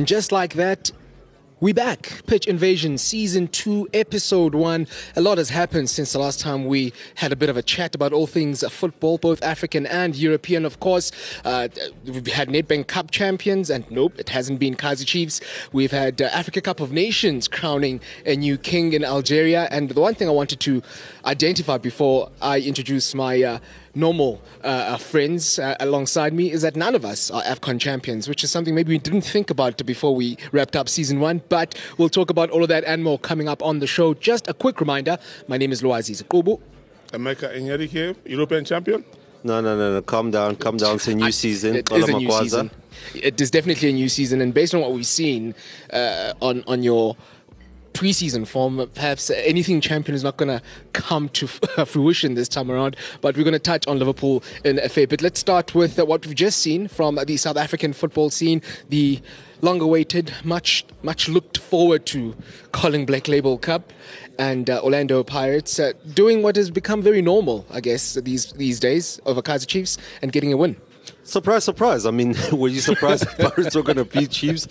And just like that, we back. Pitch Invasion Season 2, Episode 1. A lot has happened since the last time we had a bit of a chat about all things football, both African and European, of course. Uh, we've had Nedbank Cup champions, and nope, it hasn't been Kaizer Chiefs. We've had uh, Africa Cup of Nations crowning a new king in Algeria. And the one thing I wanted to identify before I introduce my uh, normal uh, uh, friends uh, alongside me is that none of us are AFCON champions, which is something maybe we didn't think about before we wrapped up season one. But we'll talk about all of that and more coming up on the show. Just a quick reminder my name is Lwazi Zikubu. Emeka Enrique, European champion. No, no, no, no. Calm down, calm down. It's a new I- season. It is a Kola new season. It is definitely a new season, and based on what we've seen uh, on on your preseason form, perhaps anything champion is not going to come to fruition this time around. But we're going to touch on Liverpool in a fair bit. Let's start with what we've just seen from the South African football scene. The long-awaited, much much looked forward to Carling Black Label Cup. And uh, Orlando Pirates uh, doing what has become very normal, I guess, these these days over Kaizer Chiefs and getting a win. Surprise, surprise. I mean, were you surprised the Pirates were going to beat Chiefs?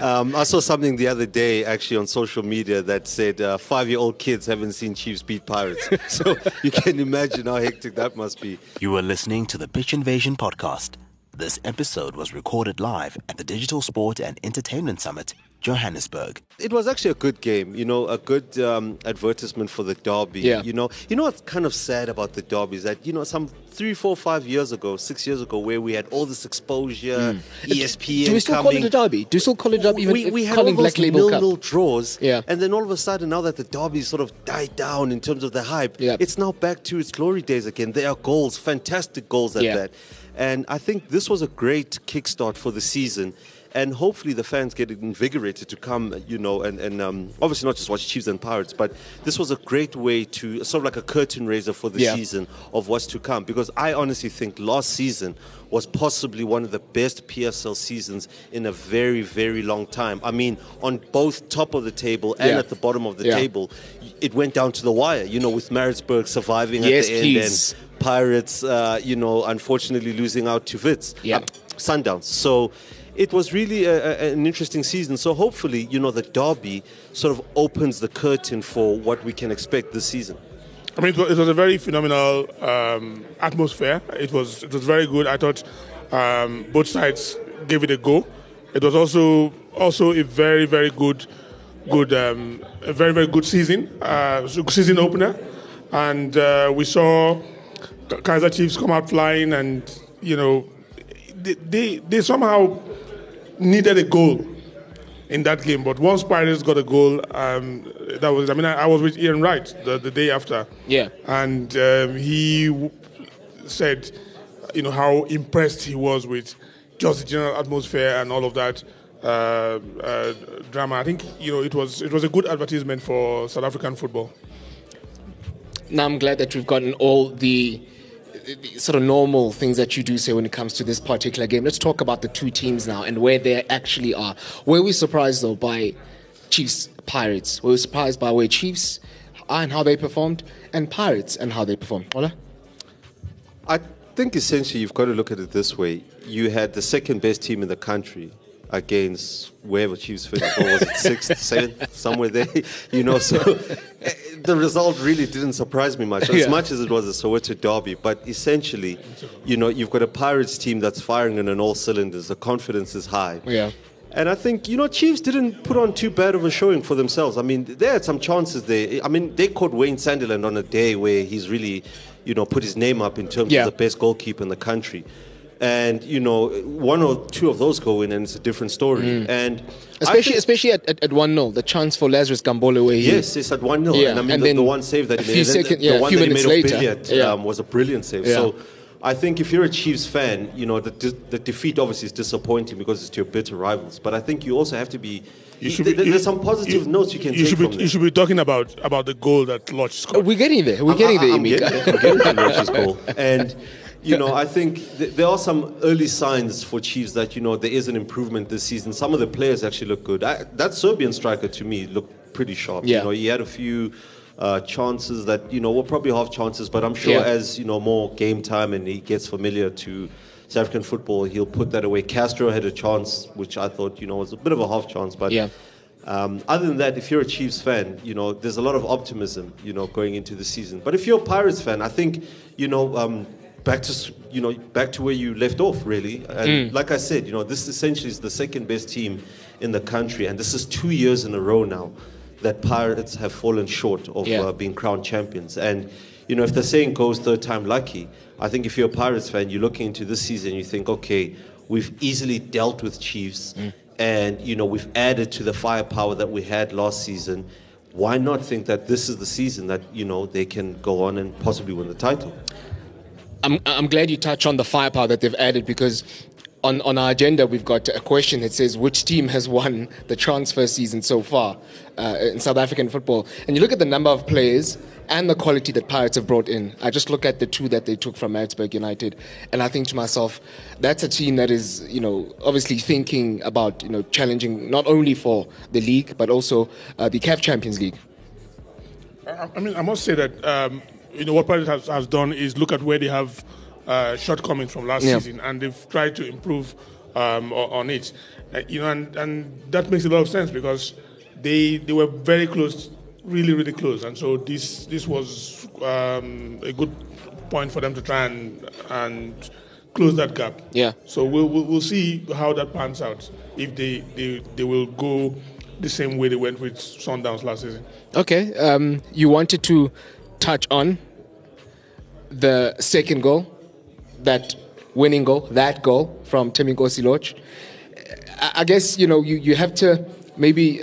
Um, I saw something the other day actually on social media that said uh, five year old kids haven't seen Chiefs beat Pirates. so you can imagine how hectic that must be. You are listening to the Pitch Invasion podcast. This episode was recorded live at the Digital Sport and Entertainment Summit, Johannesburg. It was actually a good game, you know, a good um, advertisement for the derby. Yeah. You know, you know what's kind of sad about the derby is that you know some three, four, five years ago, six years ago, where we had all this exposure, ESPN Do we still coming. call it a derby? Do we still call it a derby? Even we, if we had all those Black Label Cup? nil-nil draws, Yeah. and then all of a sudden, now that the derby sort of died down in terms of the hype, Yeah. it's now back to its glory days again. There are goals, fantastic goals at Yeah. that, and I think this was a great kickstart for the season. And hopefully the fans get invigorated to come, you know, and, and um, obviously not just watch Chiefs and Pirates, but this was a great way to sort of like a curtain raiser for the Yeah. season of what's to come. Because I honestly think last season was possibly one of the best PSL seasons in a very, very long time. I mean, on both top of the table and Yeah. at the bottom of the Yeah. table, it went down to the wire. You know, with Maritzburg surviving Yes, at the please. end and Pirates, uh, you know, unfortunately losing out to Wits, Yeah. uh, Sundowns. So. It was really a, a- an interesting season. So hopefully, you know, the derby sort of opens the curtain for what we can expect this season. I mean, it was, a very phenomenal um, atmosphere. It was it was very good. I thought um, both sides gave it a go. It was also also a very very good good um, a very very good season uh, season opener, and uh, we saw Kaizer Chiefs come out flying, and you know they they, they somehow needed a goal in that game. But once Pirates got a goal, um, that was. I mean, I, I was with Ian Wright the, the day after. Yeah. And um, he w- said, you know, how impressed he was with just the general atmosphere and all of that uh, uh, drama. I think you know it was it was a good advertisement for South African football. Now I'm glad that we've gotten all the, the sort of normal things that you do say when it comes to this particular game. Let's talk about the two teams now and where they actually are. Were we surprised though by Chiefs Pirates? Were we surprised by where Chiefs are and how they performed, and Pirates and how they performed? Ola? I think essentially you've got to look at it this way. You had the second best team in the country against wherever Chiefs finished. What was it, sixth, seventh, somewhere there? You know, so eh, the result really didn't surprise me much, as Yeah. much as it was a Soweto derby. But essentially, you know, you've got a Pirates team that's firing on all cylinders. The confidence is high. Yeah. And I think, you know, Chiefs didn't put on too bad of a showing for themselves. I mean, they had some chances there. I mean, they caught Wayne Sandilands on a day where he's really, you know, put his name up in terms Yeah. of the best goalkeeper in the country. And, you know, one or two of those go in and it's a different story. And Mm. Especially, think- especially at, at, at 1 0, the chance for Lazarus Kambole where he. Yes, it's at 1 0. Yeah, And I mean, and the, the one save that a he made, and second- the, yeah, the a one few that he made later. of Billiat Yeah. um, was a brilliant save. Yeah. So I think if you're a Chiefs fan, you know, the, the defeat obviously is disappointing because it's to your bitter rivals. But I think you also have to be. You should be- there's some positive notes you can you take should from be, this. You should be talking about about the goal that Lorch scored. We're getting there. We're I'm- getting there, I'm Emeka. getting there. I'm getting to Roach's goal. And, you know, I think th- there are some early signs for Chiefs that, you know, there is an improvement this season. Some of the players actually look good. I, that Serbian striker, to me, looked pretty sharp. Yeah. You know, he had a few uh, chances that you know were probably half chances. But I'm sure Yeah. as you know more game time and he gets familiar to South African football, he'll put that away. Castro had a chance, which I thought you know was a bit of a half chance, but. Yeah. Um, other than that, if you're a Chiefs fan, you know there's a lot of optimism, you know, going into the season. But if you're a Pirates fan, I think, you know, um, back to you know back to where you left off, really. And like I said, you know, this essentially is the second best team in the country, and this is two years in a row now that Pirates have fallen short of Yeah. uh, being crowned champions. And you know, if the saying goes, third time lucky. I think if you're a Pirates fan, you're looking into this season, you think, okay, we've easily dealt with Chiefs, and you know, we've added to the firepower that we had last season. Why not think that this is the season that you know they can go on and possibly win the title? I'm, I'm glad you touched on the firepower that they've added because on, on our agenda we've got a question that says which team has won the transfer season so far uh, in South African football. And you look at the number of players and the quality that Pirates have brought in. I just look at the two that they took from Maritzburg United, and I think to myself, that's a team that is, you know, obviously thinking about, you know, challenging not only for the league but also uh, the CAF Champions League. I, I mean, I must say that um, you know what Paris has, has done is look at where they have uh, shortcomings from last Yeah. season, and they've tried to improve um, on it. Uh, you know, and, and that makes a lot of sense because they they were very close, really really close, and so this this was um, a good point for them to try and and close that gap. Yeah. So we'll, we'll we'll see how that pans out. If they they, they will go the same way they went with Sundowns last season. Okay, um, you wanted to touch on the second goal, that winning goal, that goal from Thembinkosi Lorch. I, guess you know you, you have to maybe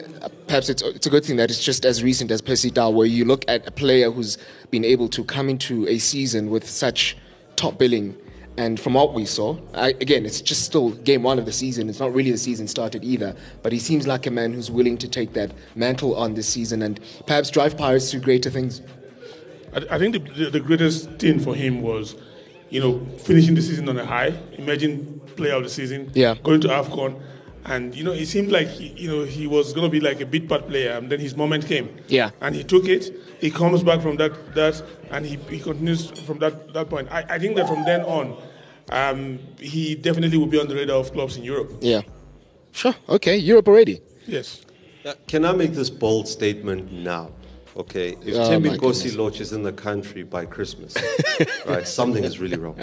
perhaps it's it's a good thing that it's just as recent as Percy Tau, where you look at a player who's been able to come into a season with such top billing. And from what we saw, I, again, it's just still game one of the season. It's not really the season started either. But he seems like a man who's willing to take that mantle on this season and perhaps drive Pirates to greater things. I, I think the, the, the greatest thing for him was, you know, finishing the season on a high. Imagine player of the season, Yeah. going to AFCON. And, you know, it seemed like, he, you know, he was going to be like a bit part player. And then his moment came. Yeah. And he took it. He comes back from that, that and he, he continues from that, that point. I, I think that from then on, um, he definitely will be on the radar of clubs in Europe. Yeah. Sure. Okay. Europe already. Yes. Uh, Can I make this bold statement now? Okay, if Oh, Tim goodness. Lorch is in the country by Christmas, right, something is really wrong.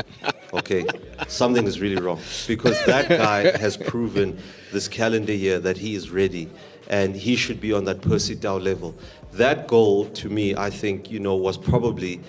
Okay, something is really wrong because that guy has proven this calendar year that he is ready and he should be on that Percy Tau level. That goal, to me, I think, you know, was probably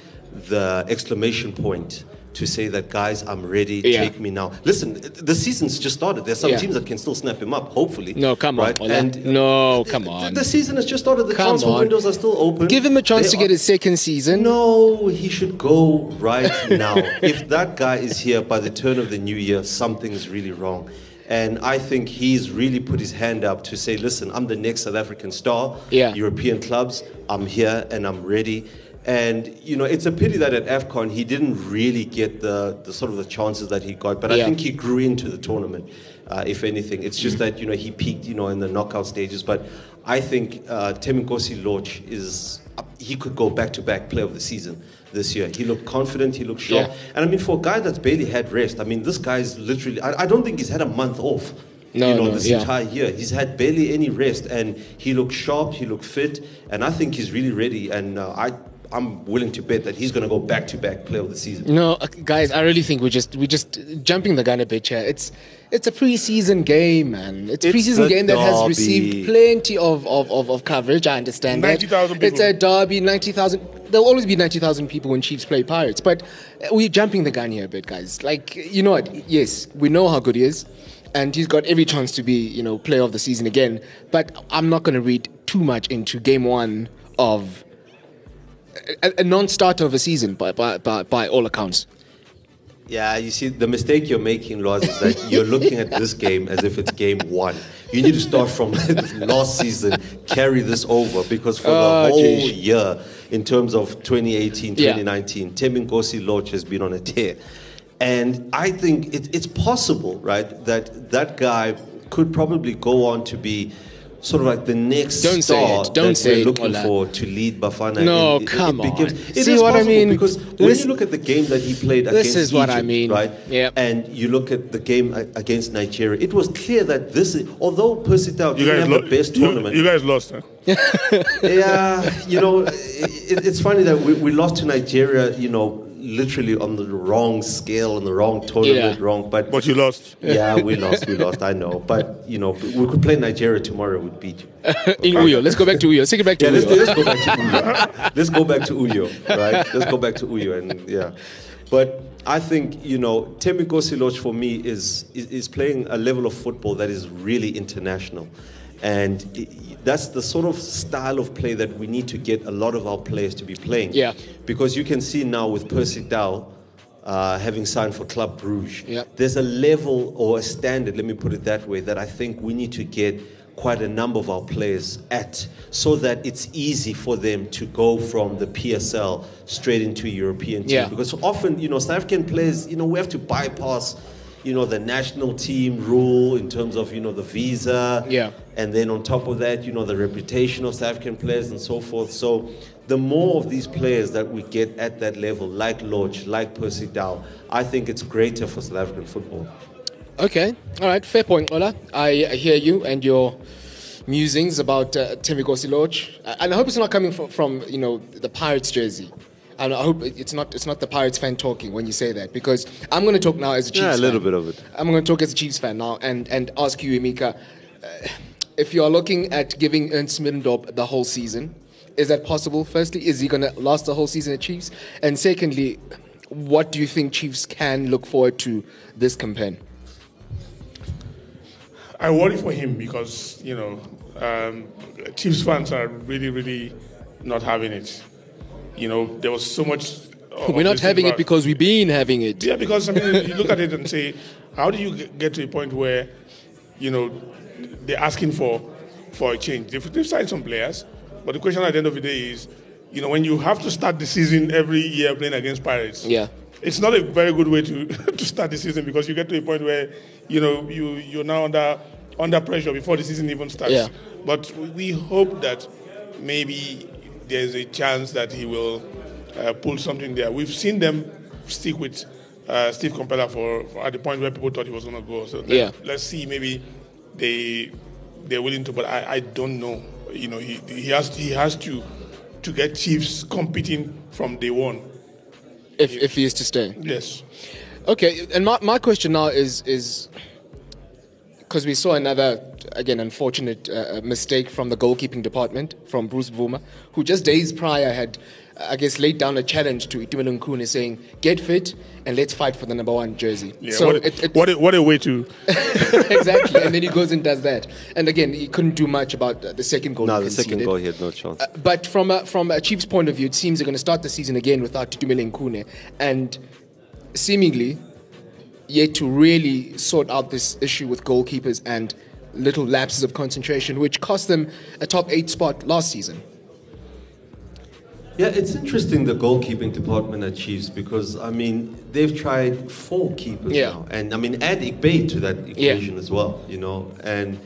the exclamation point to say that, guys, I'm ready, Yeah. take me now. Listen, the season's just started. There's some Yeah. teams that can still snap him up, hopefully. No, come on, right? Ola. And uh, No, come on. The season has just started. The Come transfer on. windows are still open. Give him a chance They to get are- his second season. No, he should go right now. if that guy is here by the turn of the new year, something's really wrong. And I think he's really put his hand up to say, listen, I'm the next South African star. Yeah. European clubs, I'm here and I'm ready. And you know, it's a pity that at AFCON he didn't really get the, the sort of the chances that he got. But Yeah. I think he grew into the tournament, uh, if anything. It's just that you know he peaked, you know, in the knockout stages. But I think uh, Thembinkosi Lorch is he could go back to back player of the season this year. He looked confident. He looked sharp. Yeah. And I mean, for a guy that's barely had rest, I mean, this guy's literally. I, I don't think he's had a month off. No, you know, no, this yeah. entire year. He's had barely any rest, and he looked sharp. He looked fit, and I think he's really ready. And uh, I, I'm willing to bet that he's going to go back to back player of the season. No, uh, guys, I really think we're just we're just jumping the gun a bit here. It's it's a preseason game, man. It's a It's preseason the game that has received plenty of, of, of, of coverage. I understand that. 90,000 It's a derby, ninety thousand. There'll always be ninety thousand people when Chiefs play Pirates, but uh, we're jumping the gun here a bit, guys. Like you know what? Yes, we know how good he is, and he's got every chance to be you know player of the season again. But I'm not going to read too much into game one of a, a non-starter of a season by, by, by, by all accounts. Yeah, you see, the mistake you're making, Loz, is that you're looking at this game as if it's game one. You need to start from last season, carry this over, because for Oh, the whole geez. year, in terms of 2018, 2019, Yeah. 2019, Thembinkosi Lorch has been on a tear. And I think it, it's possible, right, that that guy could probably go on to be sort of like the next Don't say star it. Don't that say we're it, looking Ola. for to lead Bafana. No, And it- it come becomes- on. It See is what I mean? Because when This- you look at the game that he played This against is what I mean. right? Yep. And you look at the game against Nigeria, it was clear that this, is, although Percy Tau You didn't guys, have lo- the best you, tournament, you guys lost. Huh? yeah, you know, it, it's funny that we, we lost to Nigeria, you know, literally on the wrong scale, on the wrong tournament, Yeah. wrong. But, But you lost. yeah, we lost, we lost. I know, but you know, we could play Nigeria tomorrow. We'd beat you. In Uyo. Let's go back to Uyo. Let's take it back to Yeah, let's, Uyo. let's go back to Uyo. Let's go back to Uyo, right? Let's go back to Uyo, and yeah. But I think you know, Thembinkosi Lorch for me is, is is playing a level of football that is really international, and that's the sort of style of play that we need to get a lot of our players to be playing. Yeah. Because you can see now with Percy Tau. Uh, having signed for Club Bruges, Yeah. there's a level or a standard, let me put it that way, that I think we need to get quite a number of our players at so that it's easy for them to go from the PSL straight into European team. Yeah. Because often, you know, South African players, you know, we have to bypass, you know, the national team rule in terms of, you know, the visa. Yeah. And then on top of that, you know, the reputation of South African players and so forth. So the more of these players that we get at that level, like Lorch, like Percy Tau, I think it's greater for South African football. Okay, all right, fair point, Ola. I hear you and your musings about uh, Thembinkosi Lorch, and I hope it's not coming from, from you know the Pirates jersey. And I hope it's not it's not the Pirates fan talking when you say that because I'm going to talk now as a Chiefs fan. Yeah, a fan. little bit of it. I'm going to talk as a Chiefs fan now and and ask you, Emeka, uh, if you are looking at giving Ernst Middendorp the whole season, is that possible? Firstly, is he going to last the whole season at Chiefs? And secondly, what do you think Chiefs can look forward to this campaign? I worry for him because you know um, Chiefs fans are really, really not having it. You know, there was so much. of We're not having it because we've been having it. Yeah, because I mean, you look at it and say, how do you get- to a point where, you know, they're asking for for a change? They've, they've signed some players, but the question at the end of the day is, you know, when you have to start the season every year playing against Pirates, Yeah. it's not a very good way to to start the season because you get to a point where, you know, you you're now under under pressure before the season even starts. Yeah. But we hope that maybe there's a chance that he will uh, pull something there. We've seen them stick with uh, Steve Komphela for, for at the point where people thought he was going to go. So let, Yeah. let's see. Maybe they they're willing to, but I, I don't know. You know, he he has he has to to get Chiefs competing from day one. If, if he is to stay. Yes. Okay, and my, my question now is is because we saw another again unfortunate uh, mistake from the goalkeeping department from Bruce Bvuma, who just days prior had, I guess, laid down a challenge to Itumeleng Khune saying, "Get fit and let's fight for the number one jersey." Yeah. so what, a, it, it, what, a, what a way to. exactly, and then he goes and does that, and again he couldn't do much about uh, the second goal. No, he the second goal, he had no chance. But from a, from a Chiefs point of view, it seems they're going to start the season again without Itumeleng Khune, and seemingly yet to really sort out this issue with goalkeepers and little lapses of concentration, which cost them a top eight spot last season. Yeah, it's interesting the goalkeeping department achieves because I mean they've tried four keepers Yeah. now, and I mean add Akpeyi to that equation as well, you know. And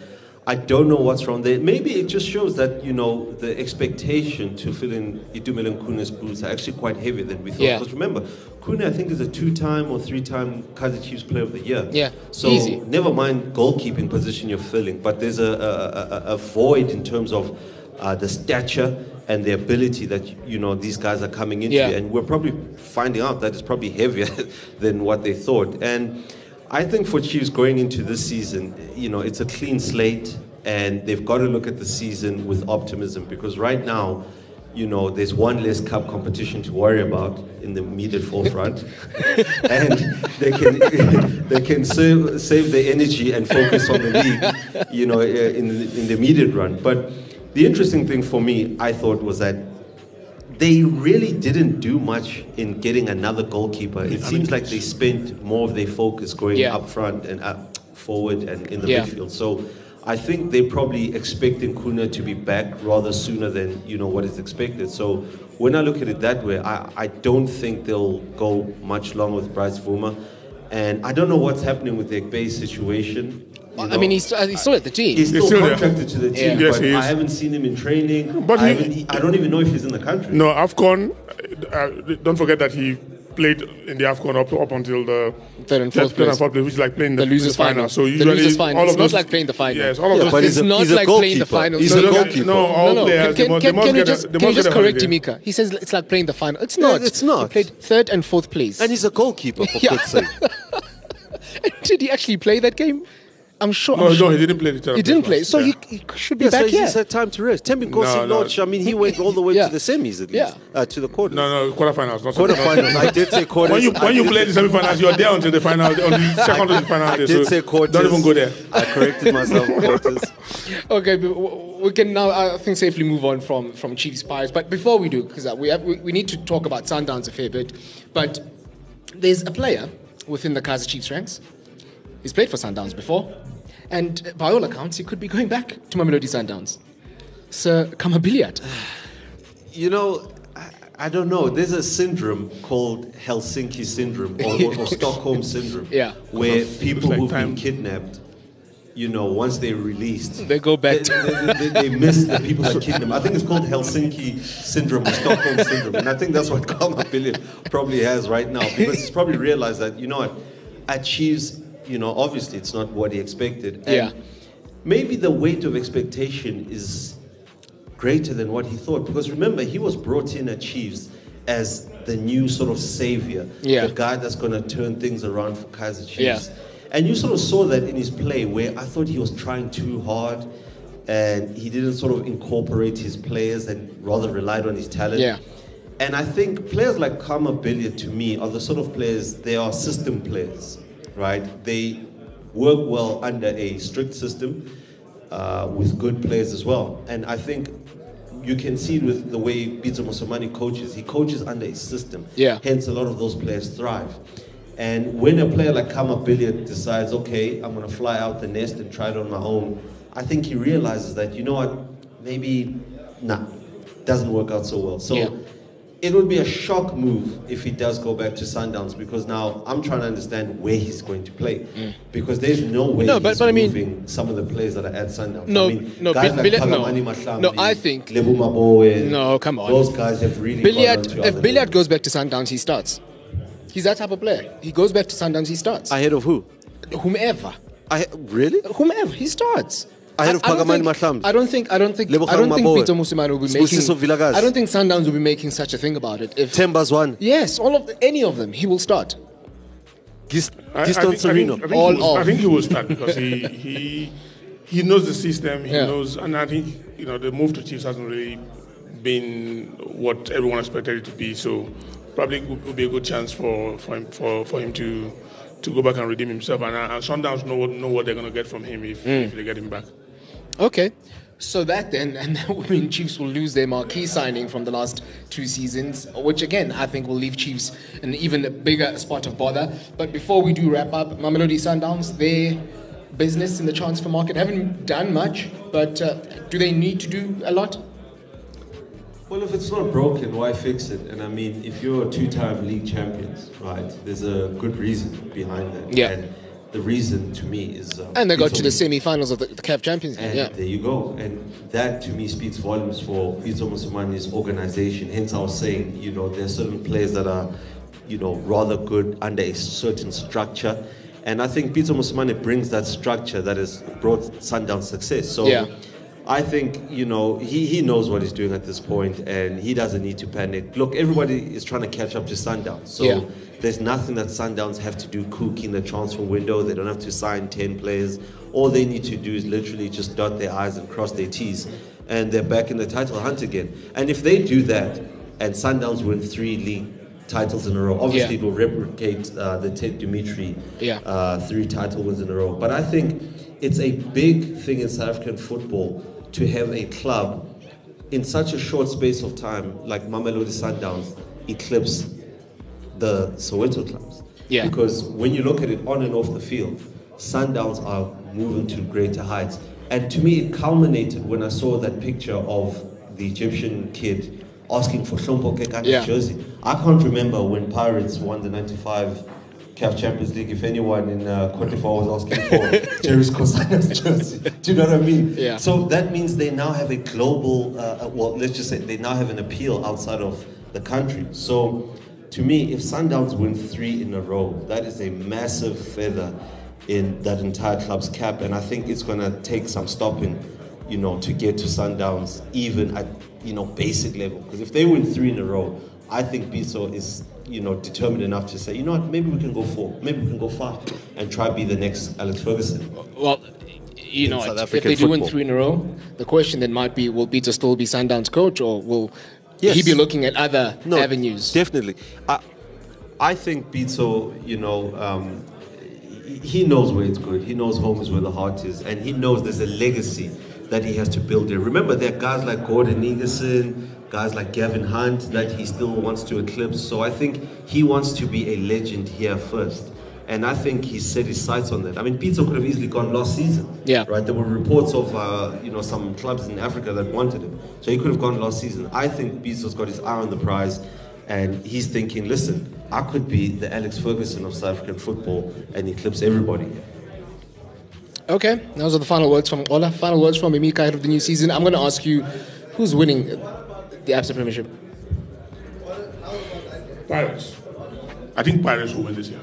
I don't know what's wrong there. Maybe it just shows that you know the expectation to fill in Itumeleng Khune's boots are actually quite heavier than we thought. Yeah. Because remember, Khune I think is a two-time or three-time Kaizer Chiefs Player of the Year. Yeah, So easy. never mind goalkeeping position you're filling, but there's a, a, a, a void in terms of uh, the stature and the ability that you know these guys are coming into, Yeah. and we're probably finding out that it's probably heavier than what they thought. And I think for Chiefs going into this season, you know, it's a clean slate, and they've got to look at the season with optimism because right now. You know, there's one less cup competition to worry about in the immediate forefront, and they can they can save, save their energy and focus on the league, you know, in in the immediate run. But the interesting thing for me, I thought, was that they really didn't do much in getting another goalkeeper. It seems like they spent more of their focus going Yeah. up front and up forward and in the Yeah. midfield. So I think they're probably expecting Khune to be back rather sooner than you know what is expected. So when I look at it that way, I, I don't think they'll go much longer with Bruce Bvuma. And I don't know what's happening with the Akpeyi situation. You I mean, he's, uh, he's still at the team. He's still still there. contracted to the team, Yes, but he is. I haven't seen him in training. But I, he- I don't even know if he's in the country. No, AFCON, uh, don't forget that he played in the AFCON up, up until the Third and fourth third and place. fourth place, which is like playing the, The losers' final. final. So The usually losers' final. all It's of not like playing the final. Yes, all of Yeah, those. but it's he's a- not he's a like playing the final. He's no, a no, no. goalkeeper. No, all no, no. players, Can, they can, can, can you get a- just, can you just correct holiday. He says it's like playing the final. It's not. it's not. He played third and fourth place. And he's a goalkeeper, for Yeah. God's sake. Did he actually play that game? I'm sure. No, I'm no, sure. he didn't play the third He didn't fourth play, so Yeah. he, he should be Yeah, back he's here. he's had time to rest. Thembinkosi No, no. I mean, he went all the way Yeah. to the semis at least, Yeah. uh, to the quarters. No, no, quarterfinals. Not Quarterfinals. I did say quarters. When you when you play the semifinals, you're there until the final, on the second to the final I day. did so say quarters. Don't even go there. I corrected myself. quarters. Okay, but we can now, I think, safely move on from, from Chiefs Pirates. But before we do, because we, have- we, we need to talk about Sundowns a fair bit, but there's a player within the Kaizer Chiefs ranks. He's played for Sundowns before, and by all accounts, he could be going back to my Mamelodi Sundowns. Sir Khama Billiat. You know, I, I don't know. There's a syndrome called Helsinki syndrome or, or, or Stockholm syndrome. Yeah. Where people like who've time. been kidnapped, you know, once they're released, They go back They, they, they, they miss the people that kidnapped them. I think it's called Helsinki syndrome or Stockholm syndrome, and I think that's what Khama Billiat probably has right now because he's probably realized that you know what, at Chiefs, you know, obviously it's not what he expected. And Yeah. Maybe the weight of expectation is greater than what he thought. Because remember, he was brought in at Chiefs as the new sort of savior, Yeah. the guy that's going to turn things around for Kaizer Chiefs. Yeah. And you sort of saw that in his play, where I thought he was trying too hard, and he didn't sort of incorporate his players and rather relied on his talent. Yeah. And I think players like Khama Billiat to me are the sort of players, they are system players, right? They work well under a strict system uh, with good players as well. And I think you can see it with the way Pitso Mosimane coaches. He coaches under a system. Yeah. Hence, a lot of those players thrive. And when a player like Khama Billiat decides, okay, I'm going to fly out the nest and try it on my own, I think he realizes that, you know what, maybe, nah, doesn't work out so well. So Yeah. It would be a shock move if he does go back to Sundowns because now I'm trying to understand where he's going to play. Because there's no way Mm. No, but- he's but I mean- moving some of the players that are at Sundowns. No, I mean, no, guys Bi- like Billiat- no. Phakamani Mahlambi, No, I think- Lebu Maboe, No, come on. Those guys have really Billiat, gone if other Billiat goes back to Sundowns, he starts. He's that type of player. He goes back to Sundowns, he starts. Ahead of who? Whomever. I, really? whomever he starts. Ahead of I- I don't Phakamani think- I don't think. I don't think. I don't think Pitso Mosimane will be Sibusiso making. I don't think Sundowns will be making such a thing about it. If Temba's one. yes, all of the, any of them, he will start. Gis- I, I Gaston think, Sirino. think, I, think All he will, I think he will start because he he he knows the system. He Yeah. knows, and I think you know the move to Chiefs hasn't really been what everyone expected it to be. So probably would would be a good chance for for him for, for him to to go back and redeem himself. And, uh, and Sundowns know what know what they're going to get from him if, Mm. if they get him back. Okay. So that then, and that would mean Chiefs will lose their marquee signing from the last two seasons, which again I think will leave Chiefs in even a bigger spot of bother. But before we do wrap up, Mamelodi Sundowns, their business in the transfer market haven't done much, but uh, do they need to do a lot? Well, if it's not broken, why fix it? And I mean, if you're two-time league champions, right? There's a good reason behind that. Yeah. And the reason to me is. Um, And they got Pitso- to the semi-finals of the, the CAF Champions League. And Yeah. there you go. And that to me speaks volumes for Pitso Mosimane's organization. Hence, I was saying, you know, there are certain players that are, you know, rather good under a certain structure. And I think Pitso Mosimane brings that structure that has brought Sundown success. So Yeah. I think, you know, he, he knows what he's doing at this point and he doesn't need to panic. Look, everybody is trying to catch up to Sundown. So Yeah. there's nothing that Sundowns have to do cook in the transfer window. They don't have to sign 10 players. All they need to do is literally just dot their I's and cross their T's. And they're back in the title hunt again. And if they do that, and Sundowns win three league titles in a row, obviously Yeah. it will replicate uh, the Ted Dumitru Yeah. uh, three title wins in a row. But I think it's a big thing in South African football to have a club in such a short space of time, like Mamelodi Sundowns, eclipse the Soweto clubs. Yeah. Because when you look at it on and off the field, Sundowns are moving to greater heights. And to me, it culminated when I saw that picture of the Egyptian kid asking for Hlompho Kekana's Yeah. jersey. I can't remember when Pirates won the 95 CAF Champions League, if anyone in uh, Cote d'Ivoire was asking for Jerry Sikhosana's jersey, do you know what I mean? Yeah. So that means they now have a global, uh, well, let's just say they now have an appeal outside of the country. So to me, if Sundowns win three in a row, that is a massive feather in that entire club's cap, and I think it's going to take some stopping, you know, to get to Sundowns even at you know basic level. Because if they win three in a row, I think Pitso is you know determined enough to say, you know what, maybe we can go four, maybe we can go five, and try to be the next Alex Ferguson. Well, you know, South if African they do win three in a row, the question then might be: Will Peter still be Sundowns coach, or will Yes. he be looking at other avenues? Definitely. I, I think Pitso, you know, um, he- he knows where it's good. He knows home is where the heart is. And he knows there's a legacy that he has to build there. Remember, there are guys like Gordon Igesund, guys like Gavin Hunt that he still wants to eclipse. So I think he wants to be a legend here first. And I think he set his sights on that. I mean, Pitso could have easily gone last season. Yeah. Right. There were reports of uh, you know some clubs in Africa that wanted him, so he could have gone last season. I think Pitso's got his eye on the prize, and he's thinking, listen, I could be the Alex Ferguson of South African football and eclipse everybody. Okay, those are the final words from Ola. Final words from Emeka ahead of the new season. I'm going to ask you, who's winning the ABSA Premiership? Pirates. I think Pirates will win this year.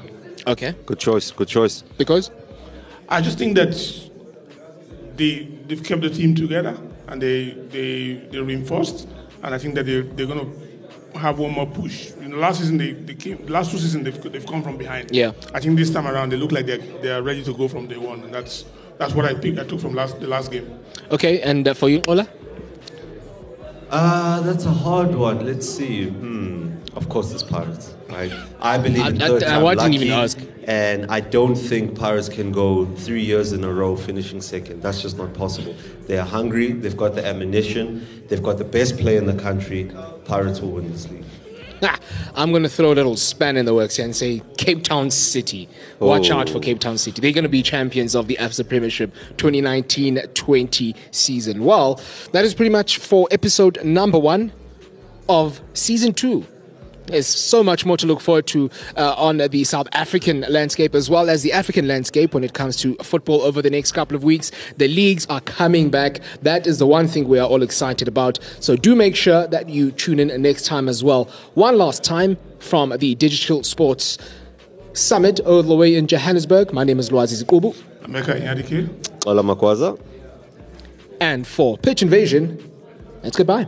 Okay, Good choice. Good choice. because I just think that they they've kept the team together and they they they reinforced, and I think that they they're gonna have one more push. You know, last season they, they came last two seasons they've they've come from behind. Yeah. I think this time around they look like they they are ready to go from day one, and that's that's what I picked. I took from last the last game. okay, and uh, for you, Ola. Uh, that's a hard one. Let's see. Hmm. Of course, it's Pirates. Right? I believe in I- I- third I time wouldn't even ask. and I don't think Pirates can go three years in a row finishing second. That's just not possible. They are hungry. They've got the ammunition. They've got the best player in the country. Pirates will win this league. I'm going to throw a little span in the works here and say Cape Town City. Watch Oh. out for oh. Cape Town City. They're going to be champions of the ABSA Premiership 2019-20 season. Well, that is pretty much for episode number one of season two. There's so much more to look forward to uh, on the South African landscape as well as the African landscape when it comes to football over the next couple of weeks. The leagues are coming back. That is the one thing we are all excited about. So do make sure that you tune in next time as well. One last time from the Digital Sports Summit all the way in Johannesburg. My name is Lwazi Zikubu. Emeka Inyadike. Ola Makwaza. And for Pitch Invasion, it's goodbye.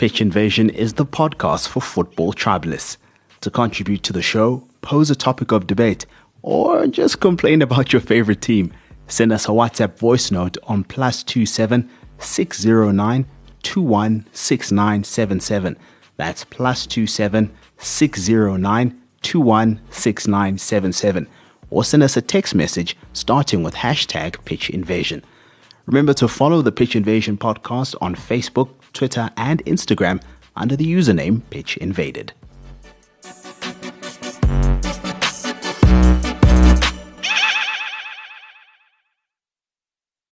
Pitch Invasion is the podcast for football tribalists. To contribute to the show, pose a topic of debate, or just complain about your favorite team, send us a WhatsApp voice note on plus two seven six zero nine two one six nine seven seven. That's plus two seven six zero nine two one six nine seven seven. Or send us a text message starting with hashtag Pitch Invasion. Remember to follow the Pitch Invasion podcast on Facebook, Twitter, and Instagram under the username Pitch Invaded.